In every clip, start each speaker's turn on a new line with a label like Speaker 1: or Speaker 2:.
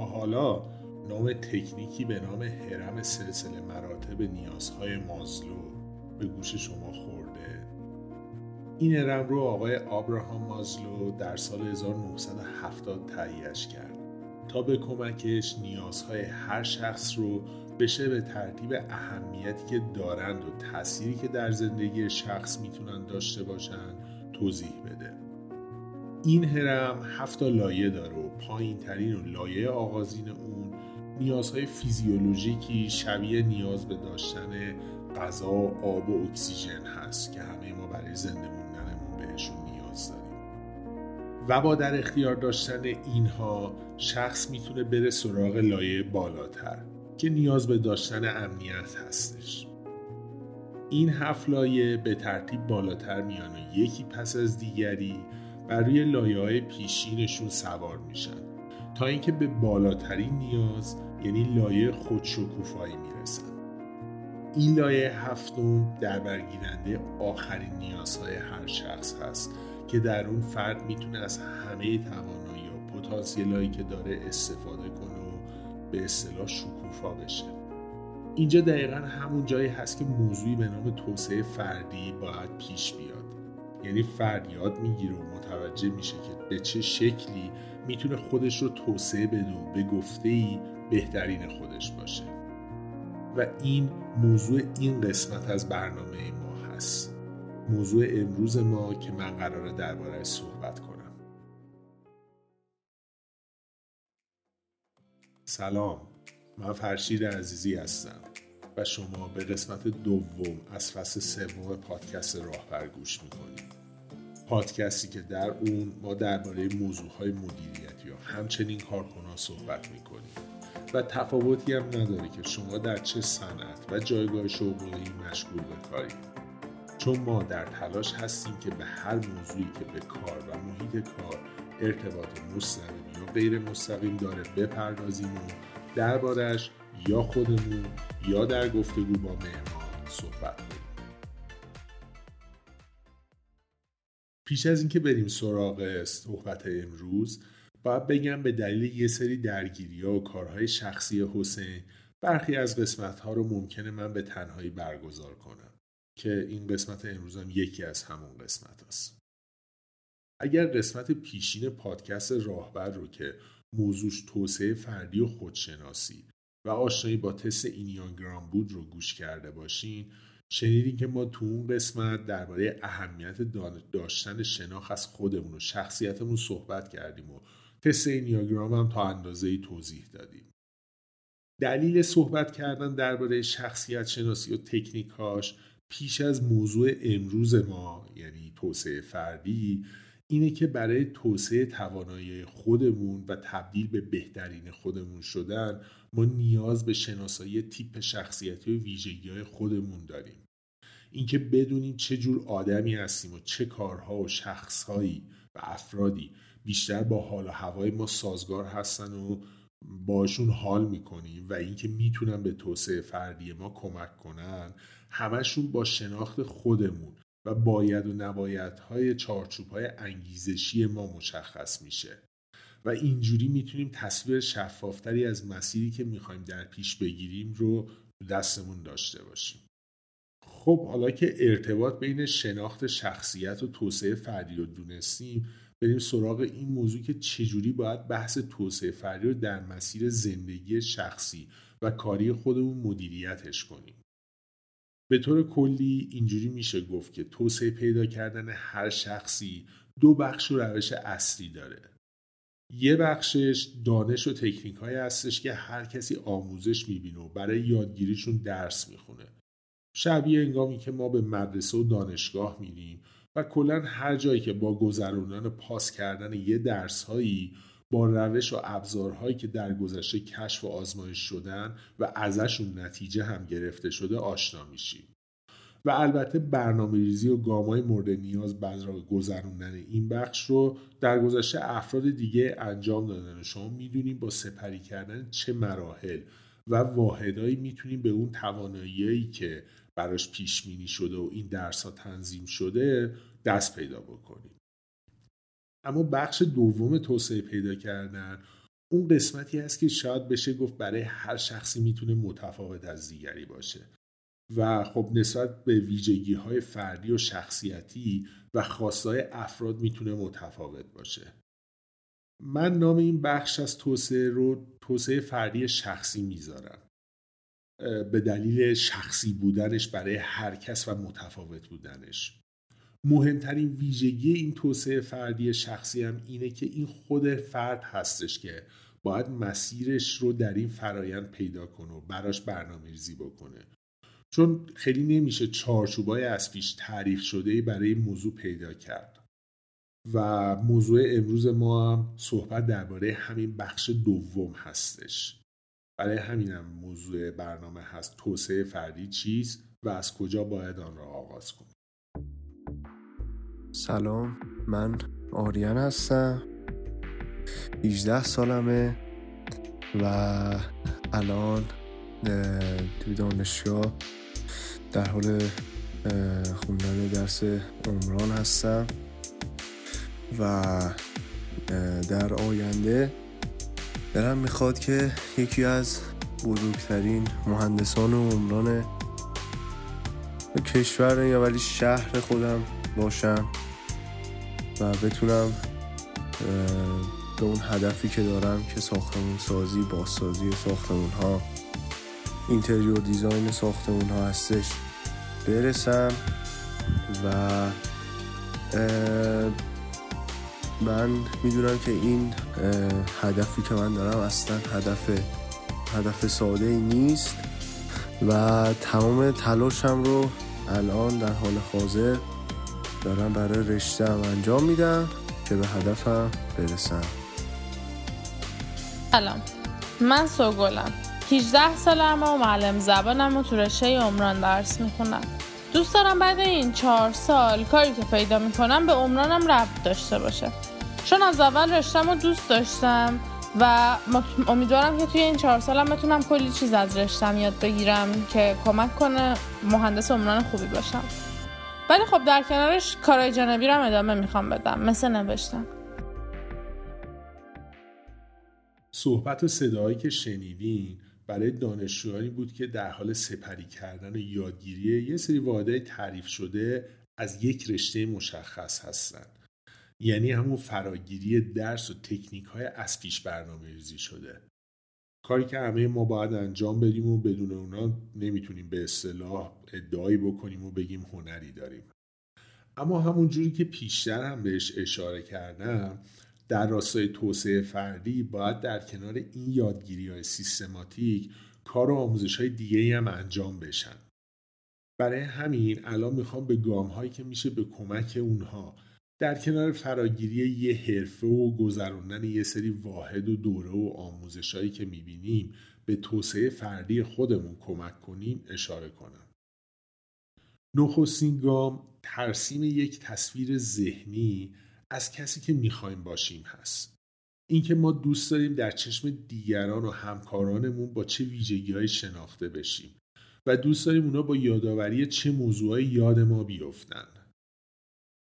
Speaker 1: حالا نام تکنیکی به نام هرم سلسله مراتب نیازهای مازلو به گوش شما خورده. این هرم رو آقای آبراهام مازلو در سال 1970 تهیهش کرد تا به کمکش نیازهای هر شخص رو بشه به ترتیب اهمیتی که دارند و تأثیری که در زندگی شخص می‌تونن داشته باشن توضیح بده. این هرم هفت لایه داره پایین ترین و لایه آغازین اون نیازهای فیزیولوژیکی شبیه نیاز به داشتن غذا، آب و اکسیژن هست که همه ما برای زنده موندنمون بهشون نیاز داریم. و با در اختیار داشتن اینها شخص می‌تونه بره سراغ لایه بالاتر که نیاز به داشتن امنیت هستش. این هفت لایه به ترتیب بالاتر میان و یکی پس از دیگری بر روی لایه های پیشینشون سوار میشن. تا اینکه به بالاترین نیاز یعنی لایه خودشکوفایی می‌رسن. این لایه هفتم در برگیرنده آخرین نیازهای هر شخص هست که در اون فرد می‌تونه از همه توانایی و پتانسیلایی که داره استفاده کنه و به اصطلاح شکوفا بشه. اینجا دقیقا همون جایی هست که موضوعی به نام توسعه فردی باید پیش بیاد. یعنی فرد یاد می‌گیره و متوجه میشه که به چه شکلی می‌تونه خودش رو توسعه بده و به گفته ای بهترین خودش باشه. و این موضوع این قسمت از برنامه ما هست. موضوع امروز ما که من قراره درباره صحبت کنم. سلام. من فرشید عزیزی هستم. و شما به قسمت دوم از فصل سوم پادکست راهبر گوش می‌کنید. پادکستی که در اون ما درباره موضوعهای مدیریتی یا همچنین کارکنان صحبت می‌کنیم و تفاوتی هم نداره که شما در چه صنعت و جایگاه شغلی مشغول به کارید. چون ما در تلاش هستیم که به هر موضوعی که به کار و محیط کار ارتباط مستقیم یا غیر مستقیم داره بپردازیم و دربارش یا خودمون یا در گفتگو با مهمان صحبت کنیم پیش از اینکه بریم سراغ صحبت امروز باید بگم به دلیل یه سری درگیری و کارهای شخصی حسین برخی از قسمت ها رو ممکنه من به تنهایی برگزار کنم که این قسمت امروز هم یکی از همون قسمت است. اگر قسمت پیشین پادکست راهبر رو که موضوعش توسعه فردی و خودشناسی و آشنایی با تست اینیانگرام بود رو گوش کرده باشین شنیدیم که ما تو اون قسمت درباره اهمیت داشتن شناخت از خودمون و شخصیتمون صحبت کردیم و تست اینیاگرام هم تا اندازه ای توضیح دادیم. دلیل صحبت کردن درباره شخصیت شناسی و تکنیکاش پیش از موضوع امروز ما یعنی توسعه فردی اینه که برای توسعه توانایی خودمون و تبدیل به بهترین خودمون شدن ما نیاز به شناسایی تیپ شخصیتی و ویژگی های خودمون داریم. اینکه بدونیم چه جور آدمی هستیم و چه کارها و شخصهایی و افرادی بیشتر با حال و هوای ما سازگار هستن و باشون حال می‌کنیم و اینکه می‌تونن به توسعه فردی ما کمک کنن همشون با شناخت خودمون و باید و نباید های چارچوب های انگیزشی ما مشخص میشه. و اینجوری می‌تونیم تصویر شفافتری از مسیری که می‌خوایم در پیش بگیریم رو دستمون داشته باشیم. خب حالا که ارتباط بین شناخت شخصیت و توسعه فردی رو دونستیم بریم سراغ این موضوع که چجوری باید بحث توسعه فردی رو در مسیر زندگی شخصی و کاری خودمون مدیریتش کنیم. به طور کلی اینجوری میشه گفت که توسعه پیدا کردن هر شخصی دو بخش و روش اصلی داره. یه بخشش دانش و تکنیک های هستش که هر کسی آموزش می‌بینه و برای یادگیریشون درس می‌خونه. شبیه انگامی که ما به مدرسه و دانشگاه میریم و کلا هر جایی که با گذروندن پاس کردن یه درس هایی با روش و ابزارهایی که در گذشته کشف و آزمایش شدن و ازشون نتیجه هم گرفته شده آشنا میشیم. و البته برنامه ریزی و گامای مورد نیاز برای گذروندن این بخش رو در گذشته افراد دیگه انجام دادن و شما می‌دونیم با سپری کردن چه مراحل و واحدایی می‌تونیم به اون توانایی که براش پیش بینی شده و این درس ها تنظیم شده دست پیدا بکنیم. اما بخش دوم توسعه پیدا کردن. اون قسمتی هست که شاید بشه گفت برای هر شخصی می‌تونه متفاوت از دیگری باشه. و خب نسبت به ویژگی های فردی و شخصیتی و خواستای افراد می‌تونه متفاوت باشه. من نام این بخش از توسعه رو توسعه فردی شخصی می‌ذارم. به دلیل شخصی بودنش برای هر کس و متفاوت بودنش. مهمترین ویژگی این توسعه فردی شخصی هم اینه که این خود فرد هستش که باید مسیرش رو در این فرایند پیدا کنه و براش برنامه ریزی بکنه. چون خیلی نمیشه چارچوبای از پیش تعریف شده برای موضوع پیدا کرد. و موضوع امروز ما هم صحبت درباره همین بخش دوم هستش. برای همینم موضوع برنامه هست توسعه فردی چیست و از کجا باید آن را آغاز کنیم.
Speaker 2: سلام من آریان هستم. 18 سالمه و الان توی دانشگاه در حال خوندن درس عمران هستم و در آینده دلم می‌خواد که یکی از بزرگترین مهندسان عمران کشور یا ولی شهر خودم باشم و بتونم به اون هدفی که دارم که ساختمون سازی بازسازی ساختمون ها اینتریور دیزاین ساختمون ها هستش برسم و من می‌دونم که این هدفی که من دارم اصلا هدف هدف ساده ای نیست و تمام تلاشم رو الان در حال حاضر دارم برای رشتم انجام میدم که به هدفم برسم.
Speaker 3: سلام. من سوگلم. 18 سالم و معلم زبانم و تو رشته عمران درس می‌خونم. دوست دارم بعد این چهار سال کاری که پیدا می‌کنم به عمرانم ربط داشته باشه. چون از اول رشتم رو دوست داشتم و امیدوارم که توی این چهار سالم بتونم کلی چیز از رشتم یاد بگیرم که کمک کنه مهندس عمران خوبی باشم. ولی خب در کنارش کارهای جانبی رو ادامه می‌خوام بدم. مثل نوشتم.
Speaker 1: صحبت و صدایی که شنیدین برای دانشجویانی بود که در حال سپری کردن یادگیری یه سری واحدهای تعریف شده از یک رشته مشخص هستند یعنی همون فراگیری درس و تکنیک های از پیش برنامه ریزی شده. کاری که همه ما باید انجام بدیم و بدون اونا نمی‌تونیم به اصطلاح ادعایی بکنیم و بگیم هنری داریم. اما همون جوری که پیشتر هم بهش اشاره کردم در راستای توسعه فردی باید در کنار این یادگیری های سیستماتیک کار و آموزش های دیگه هم انجام بشن. برای همین الان می‌خوام به گام هایی که میشه به کمک اونها در کنار فراگیری یه حرفه و گذراندن یه سری واحد و دوره و آموزشهایی که می‌بینیم به توسعه فردی خودمون کمک کنیم اشاره کنم. نخستین گام ترسیم یک تصویر ذهنی از کسی که می‌خوایم باشیم هست. اینکه ما دوست داریم در چشم دیگران و همکارانمون با چه ویژگی شناخته بشیم و دوست داریم اونا با یادآوری چه موضوعی یاد ما بیفتن.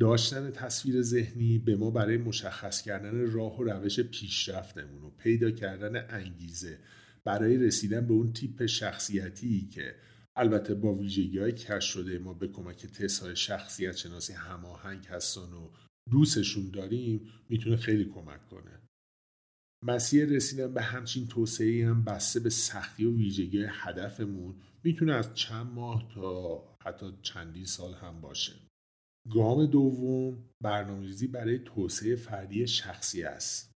Speaker 1: داشتن تصویر ذهنی به ما برای مشخص کردن راه و روش پیشرفتمون و پیدا کردن انگیزه برای رسیدن به اون تیپ شخصیتی که البته با ویژگی های کش شده ما به کمک تست های شخصیت شناسی هماهنگ هستن و دوستشون داریم می‌تونه خیلی کمک کنه. مسیر رسیدن به همچین توسعه هم بسته به سختی و ویژگی هدفمون می‌تونه از چند ماه تا حتی چندین سال هم باشه. گام دوم برنامه‌ریزی برای توسعه فردی شخصی است.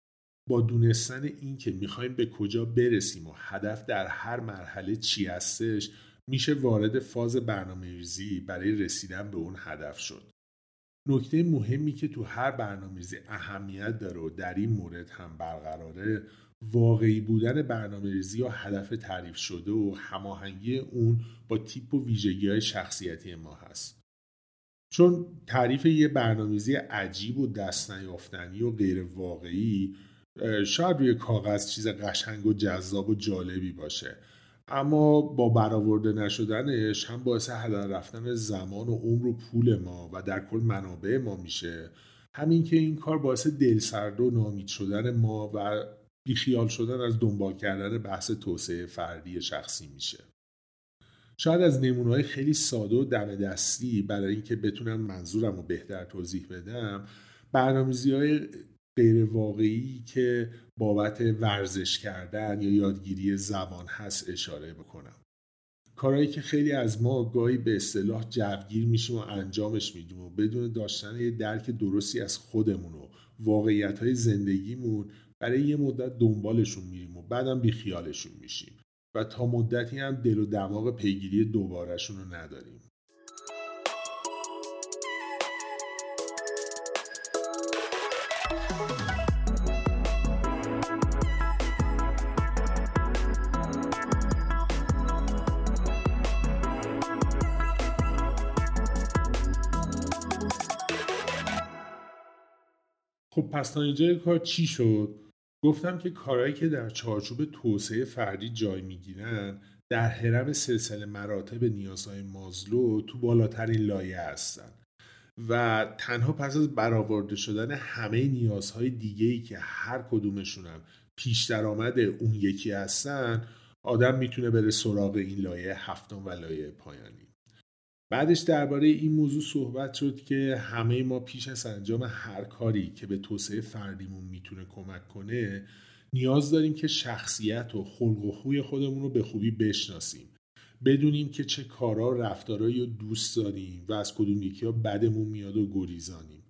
Speaker 1: با دونستن این که می‌خوایم به کجا برسیم و هدف در هر مرحله چی هستش میشه وارد فاز برنامه‌ریزی برای رسیدن به اون هدف شد. نکته مهمی که تو هر برنامه‌ریزی اهمیت داره و در این مورد هم برقراره واقعی بودن برنامه‌ریزی یا هدف تعریف شده و هماهنگی اون با تیپ و ویژگی های شخصیتی ما هست. چون تعریف یه برنامه‌ریزی عجیب و دست نیافتنی و غیر واقعی شاید روی کاغذ چیز قشنگ و جذاب و جالبی باشه. اما با برآورده نشدنش هم باعث هدر رفتن زمان و عمر و پول ما و در کل منابع ما میشه. همین که این کار باعث دلسرد و نامید شدن ما و بیخیال شدن از دنبال کردن بحث توسعه فردی شخصی میشه. شاید از نمونه‌های خیلی ساده و دم دستی برای اینکه بتونم منظورم رو بهتر توضیح بدم برنامه‌ریزی های غیر واقعی که بابت ورزش کردن یا یادگیری زبان هست اشاره بکنم. کارهایی که خیلی از ما گاهی به اصطلاح جوگیر میشیم و انجامش میدیم و بدون داشتن یه درک درستی از خودمون و واقعیت های زندگیمون برای یه مدت دنبالشون میریم و بعدم بیخیالشون میشیم. و تا مدتی هم دل و دماغ پیگیری دوبارهشون رو نداریم. خب پس تا اینجا کار چی شد؟ گفتم که کارهایی که در چارچوب توسعه فردی جای می‌گیرن در حرم سلسله مراتب نیازهای مازلو تو بالاترین لایه هستن و تنها پس از برآورده شدن همه نیازهای دیگه که هر کدومشونم پیش درآمد اون یکی هستن آدم می‌تونه بره سراغ این لایه هفتم و لایه پایانی. بعدش درباره این موضوع صحبت شد که همه ما پیش از انجام هر کاری که به توسعه فردیمون می‌تونه کمک کنه نیاز داریم که شخصیت و خلق و خوی خودمون رو به خوبی بشناسیم. بدونیم که چه کارا رفتارهایی رو دوست داریم و از کدوم یکی ها بدمون میاد و گریزانیم.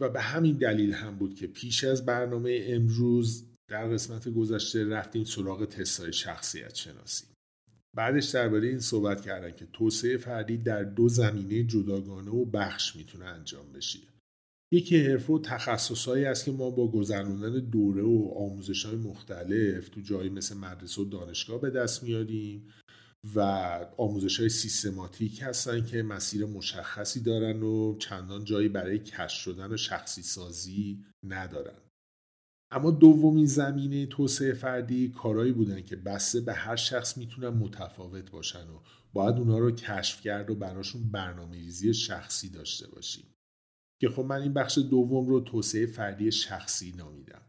Speaker 1: و به همین دلیل هم بود که پیش از برنامه امروز در قسمت گذشته رفتیم سراغ تستای شخصیت شناسی. بعدش درباره این صحبت کردن که توسعه فردی در دو زمینه جداگانه و بخش می‌تونه انجام بشه. یکی حرفه و تخصصهایی است که ما با گذراندن دوره و آموزش های مختلف تو جایی مثل مدرسه و دانشگاه به دست میاریم و آموزش های سیستماتیک هستن که مسیر مشخصی دارن و چندان جایی برای کشف شدن و شخصی سازی ندارن. اما دومین زمینه توسعه فردی کارهایی بودن که بسته به هر شخص می‌تونن متفاوت باشن و باید اونا رو کشف کرد و براشون برنامه ریزی شخصی داشته باشیم. که خب من این بخش دوم رو توسعه فردی شخصی نامیدم.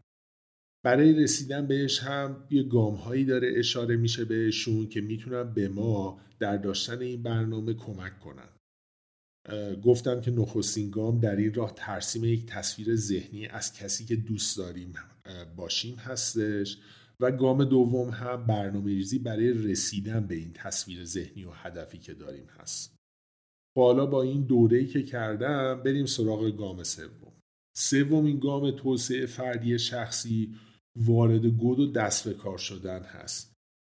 Speaker 1: برای رسیدن بهش هم یه گام هایی داره اشاره میشه بهشون که می‌تونن به ما در داشتن این برنامه کمک کنن. گفتم که نخستین گام در این راه ترسیم یک تصویر ذهنی از کسی که دوست داریم باشیم هستش و گام دوم هم برنامه ریزی برای رسیدن به این تصویر ذهنی و هدفی که داریم هست. حالا با این دوره‌ای که کردم بریم سراغ گام سوم. سومین گام توسعه فردی شخصی وارد گود و دست به کار شدن هست.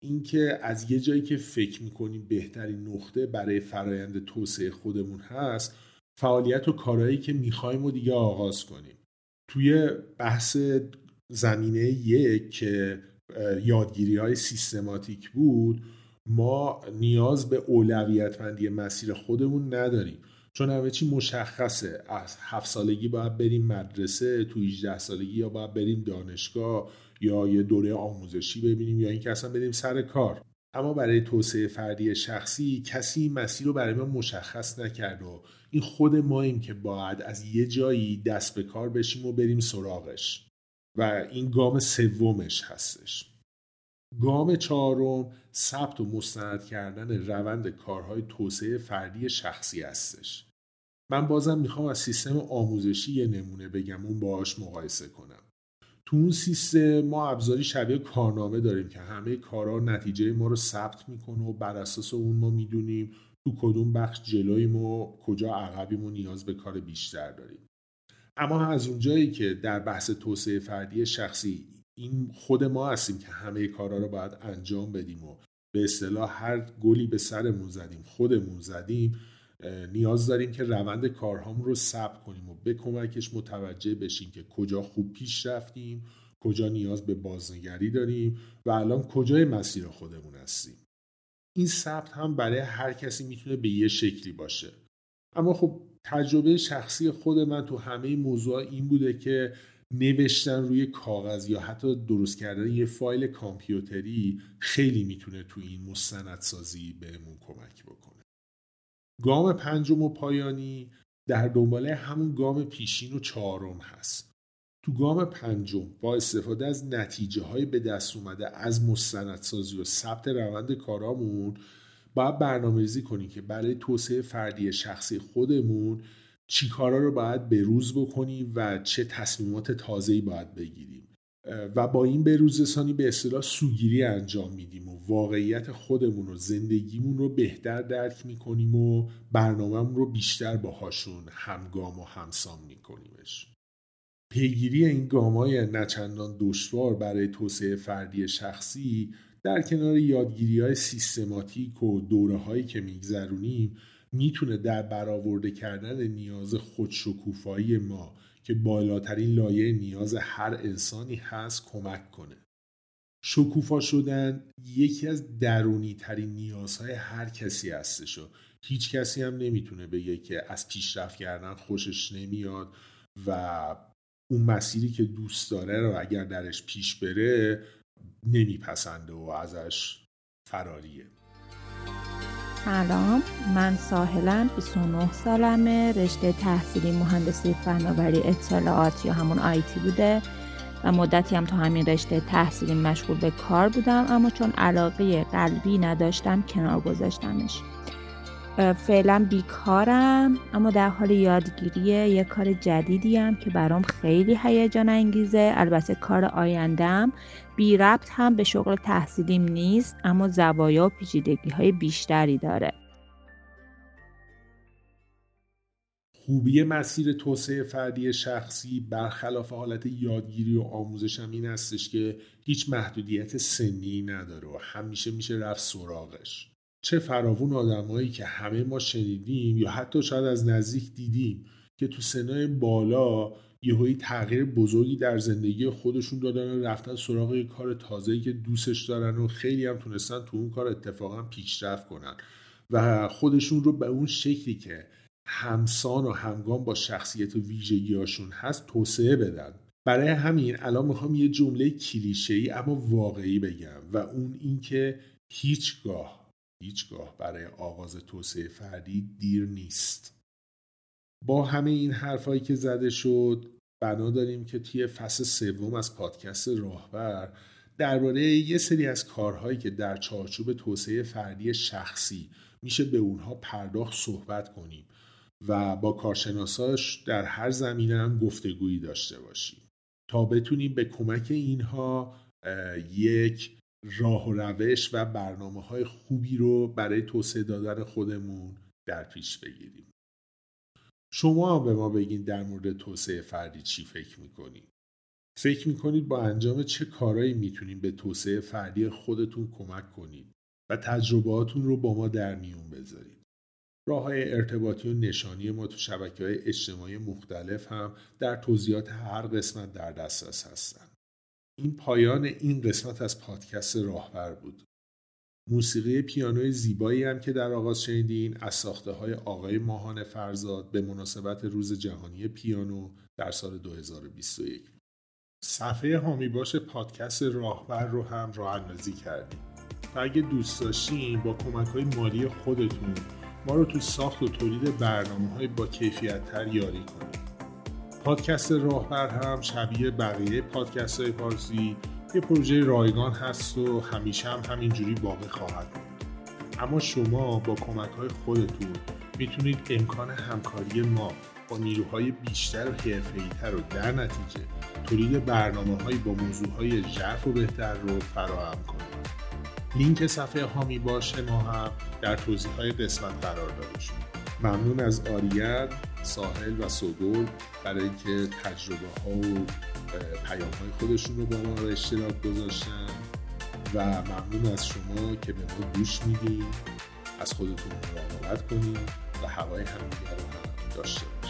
Speaker 1: اینکه از یه جایی که فکر می‌کنیم بهترین نقطه برای فرایند توسعه خودمون هست فعالیت و کارهایی که می‌خوایم و دیگه آغاز کنیم. توی بحث زمینه یک که یادگیری های سیستماتیک بود ما نیاز به اولویتمندی مسیر خودمون نداریم. چون همه چی مشخصه. از هفت سالگی باید بریم مدرسه تو 18 سالگی یا باید بریم دانشگاه یا یه دوره آموزشی ببینیم یا اینکه اصلا بریم سر کار. اما برای توسعه فردی شخصی کسی این مسیر رو برای ما مشخص نکرد و این خود ماییم که باید از یه جایی دست به کار بشیم و بریم سراغش. و این گام سومش هستش. گام چهارم ثبت و مستند کردن روند کارهای توسعه فردی شخصی هستش. من بازم می‌خوام از سیستم آموزشی یه نمونه بگم اون باهاش مقایسه کنم. تو اون سیستم ما ابزاری شبیه کارنامه داریم که همه کارها نتیجه ما رو ثبت می‌کنه و بر اساس اون ما می‌دونیم تو کدوم بخش جلویم و کجا عقبیم و نیاز به کار بیشتر داریم. اما از اونجایی که در بحث توسعه فردی شخصی این خود ما هستیم که همه کارها رو باید انجام بدیم و به اصطلاح هر گلی به سرمون زدیم خودمون زدیم نیاز داریم که روند کارهامون رو ثبت کنیم و به کمکش متوجه بشیم که کجا خوب پیش رفتیم کجا نیاز به بازنگری داریم و الان کجای مسیر خودمون هستیم. این ثبت هم برای هر کسی می‌تونه به یه شکلی باشه. اما خب تجربه شخصی خود من تو همه موضوع این بوده که نوشتن روی کاغذ یا حتی درست کردن یه فایل کامپیوتری خیلی می‌تونه تو این مستندسازی بهمون کمک بکنه. گام پنجم و پایانی در دنباله همون گام پیشین و چهارم هست. تو گام پنجم با استفاده از نتیجه های به دست اومده از مستندسازی و ثبت روند کارامون باید برنامه ریزی کنیم که برای توسعه فردی شخصی خودمون چی کارا رو باید به روز بکنیم و چه تصمیمات تازه‌ای باید بگیریم. و با این بروزرسانی به اصطلاح سوگیری انجام میدیم و واقعیت خودمون و زندگیمون رو بهتر درک می‌کنیم و برنامهمون رو بیشتر باهاشون همگام و همسام میکنیمش. پیگیری این گامای نچندان دشوار برای توسعه فردی شخصی در کنار یادگیری های سیستماتیک و دوره هایی که میگذرونیم می‌تونه در برآورده کردن نیاز خودشکوفایی ما که بالاترین لایه نیاز هر انسانی هست کمک کنه. شکوفا شدن یکی از درونی ترین نیازهای هر کسی هستش و هیچ کسی هم نمی‌تونه بگه که از پیشرفت کردن خوشش نمیاد و اون مسیری که دوست داره رو اگر درش پیش بره نمیپسنده و ازش فراریه.
Speaker 4: سلام من ساحلم 29 سالمه رشته تحصیلی مهندسی فناوری اطلاعات یا همون آیتی بوده و مدتی هم تو همین رشته تحصیلی مشغول به کار بودم اما چون علاقه قلبی نداشتم کنار گذاشتمش. فعلا بیکارم اما در حال یادگیری یه کار جدیدی هم که برام خیلی هیجان انگیزه. البته کار آیندهم بی ربط هم به شغل تحصیلیم نیست اما زوایا و پیچیدگی های بیشتری داره.
Speaker 1: خوبی مسیر توسعه فردی شخصی برخلاف حالت یادگیری و آموزش هم این هستش که هیچ محدودیت سنی نداره و همیشه میشه رفت سراغش. چه فراوون آدمایی که همه ما شنیدیم یا حتی شاید از نزدیک دیدیم که تو سنای بالا یهویی تغییر بزرگی در زندگی خودشون دادن و رفتن سراغ یه کار تازه‌ای که دوستش دارن و خیلی هم تونستن تو اون کار اتفاقا پیشرفت کنن. و خودشون رو به اون شکلی که همسان و همگام با شخصیت و ویژگیهاشون هست توسعه بدن. برای همین الان می‌خوام یه جمله کلیشه‌ای اما واقعی بگم و اون اینکه هیچگاه هیچگاه برای آغاز توسعه فردی دیر نیست. با همه این حرفایی که زده شد بنا داریم که توی فصل سوم از پادکست راهبر درباره یه سری از کارهایی که در چارچوب توسعه فردی شخصی میشه به اونها پرداخت صحبت کنیم و با کارشناساش در هر زمینه هم گفتگویی داشته باشیم تا بتونیم به کمک اینها یک راه و روش و برنامه های خوبی رو برای توسعه دادن خودمون در پیش بگیریم. شما به ما بگین در مورد توسعه فردی چی فکر می‌کنید فکر می‌کنید با انجام چه کارهایی می‌تونید به توسعه فردی خودتون کمک کنید و تجربهاتون رو با ما در میون بذارید؟ راه های ارتباطی و نشانی ما تو شبکه های اجتماعی مختلف هم در توضیحات هر قسمت در دسترس هستن. این پایان این قسمت از پادکست راهبر بود. موسیقی پیانوی زیبایی هم که در آغاز شنیدین از ساخته های آقای ماهان فرزاد به مناسبت روز جهانی پیانو در سال 2021 صفحه هامی باش پادکست راهبر رو هم راه اندازی کردیم. و اگه دوست داشتین با کمک های مالی خودتون ما رو تو ساخت و تولید برنامه های با کیفیت تر یاری کنید. پادکست راهبر هم شبیه بقیه پادکست های پارسی یه پروژه رایگان هست و همیشه هم همینجوری باقی خواهد بود. اما شما با کمک های خودتون می‌تونید امکان همکاری ما با نیروهای بیشتر و تر و در نتیجه تولید برنامه های با موضوع های ژرف و بهتر رو فراهم کنید. لینک صفحه هامی باش ما هم در توضیح های قسمت قرار داده شد. ممنون از آریت ساحل و سوگل برای اینکه تجربه ها و پیام های خودشون رو با ما رو اشتراک گذاشتن و ممنون از شما که به ما گوش می‌دید از خودتون مراقبت کنید و هوای همدیگه رو هم داشته